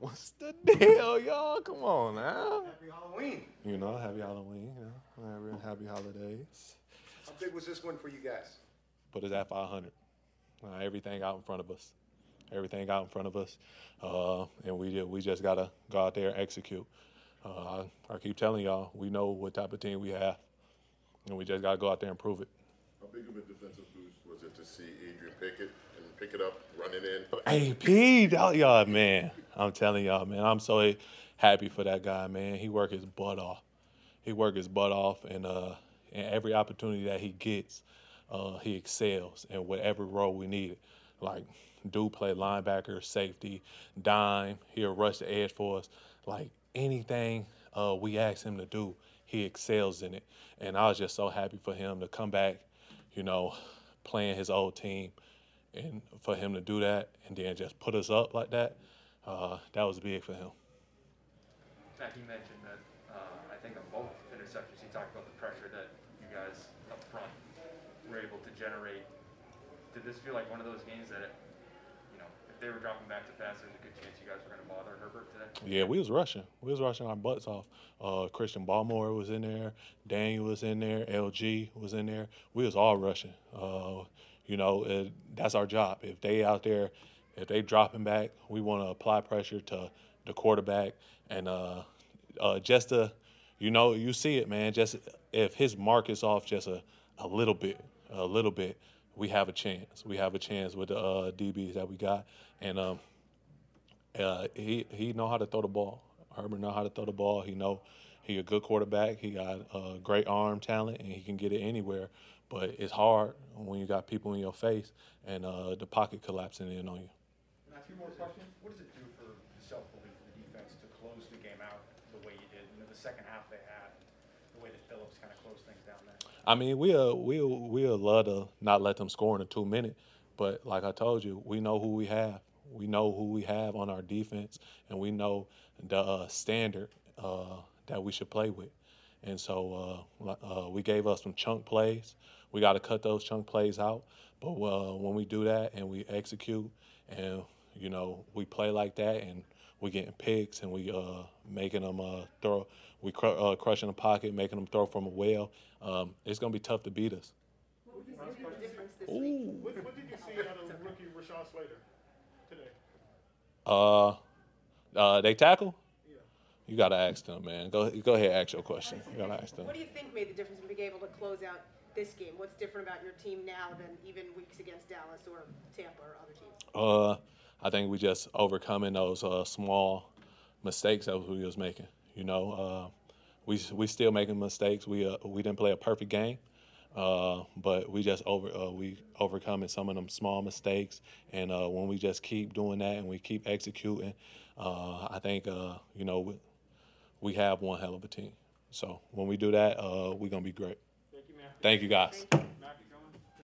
What's the deal, y'all? Come on now. Happy Halloween. You know, happy Halloween. You know, happy, happy holidays. How big was this one for you guys? But it's at 500. Uh, everything out in front of us. Everything out in front of us. Uh, and we ju- we just gotta go out there and execute. Uh, I, I keep telling y'all, we know what type of team we have, and we just gotta go out there and prove it. How big of a defensive boost was it to see Adrian Pickett and pick it up, running in? Hey, y'all, y'all, man, I'm telling y'all, man, I'm so happy for that guy, man. He worked his butt off. He worked his butt off, and uh, and every opportunity that he gets, uh, he excels in whatever role we need. Like, do play linebacker, safety, dime. He'll rush the edge for us. Like anything uh, we ask him to do, he excels in it. And I was just so happy for him to come back, you know, playing his old team and for him to do that and then just put us up like that, uh, that was big for him. Matt, he mentioned that, uh, I think on both interceptions, he talked about the pressure that you guys up front were able to generate. Did this feel like one of those games that, you know, if they were dropping back to pass, there's a good chance you guys were going to bother Herbert today? Yeah, we was rushing. We was rushing our butts off. Uh, Christian Barmore was in there. Daniel was in there. LG was in there. We was all rushing. Uh, you know, it, that's our job. If they out there, if they dropping back, we want to apply pressure to the quarterback and uh, uh, just to, you know, you see it, man. Just if his mark is off just a, a little bit, a little bit, we have a chance. We have a chance with the uh, DBs that we got, and um, uh, he he know how to throw the ball. Herbert know how to throw the ball. He know he a good quarterback. He got uh, great arm talent, and he can get it anywhere. But it's hard when you got people in your face and uh, the pocket collapsing in on you. Two more questions. What does it do for self-belief of the defense to close the game out the way you did? You know, the second half they had, the way that Phillips kind of closed things down there. I mean, we'll we'll we'll love to not let them score in a two minute, but like I told you, we know who we have. We know who we have on our defense, and we know the uh, standard uh, that we should play with. And so uh, uh, we gave us some chunk plays. We got to cut those chunk plays out. But uh, when we do that and we execute, and you know we play like that, and we getting picks, and we uh, making them uh, throw, we cr- uh, crushing the pocket, making them throw from a well. Um, it's gonna be tough to beat us. What would you say made the difference this week? Ooh. What, what did you see out of rookie Rashawn Slater today? Uh, uh, they tackle. Yeah. You gotta ask them, man. Go go ahead, ask your question. You gotta ask them. What do you think made the difference in being able to close out this game? What's different about your team now than even weeks against Dallas or Tampa or other teams? Uh, I think we just overcoming those uh, small mistakes that we was making. You know, uh, we we still making mistakes. We uh, we didn't play a perfect game, uh, but we just over uh, we overcoming some of them small mistakes. And uh, when we just keep doing that and we keep executing, uh, I think uh, you know we, we have one hell of a team. So when we do that, uh, we're gonna be great. Thank you, man. Thank you guys. Thank you.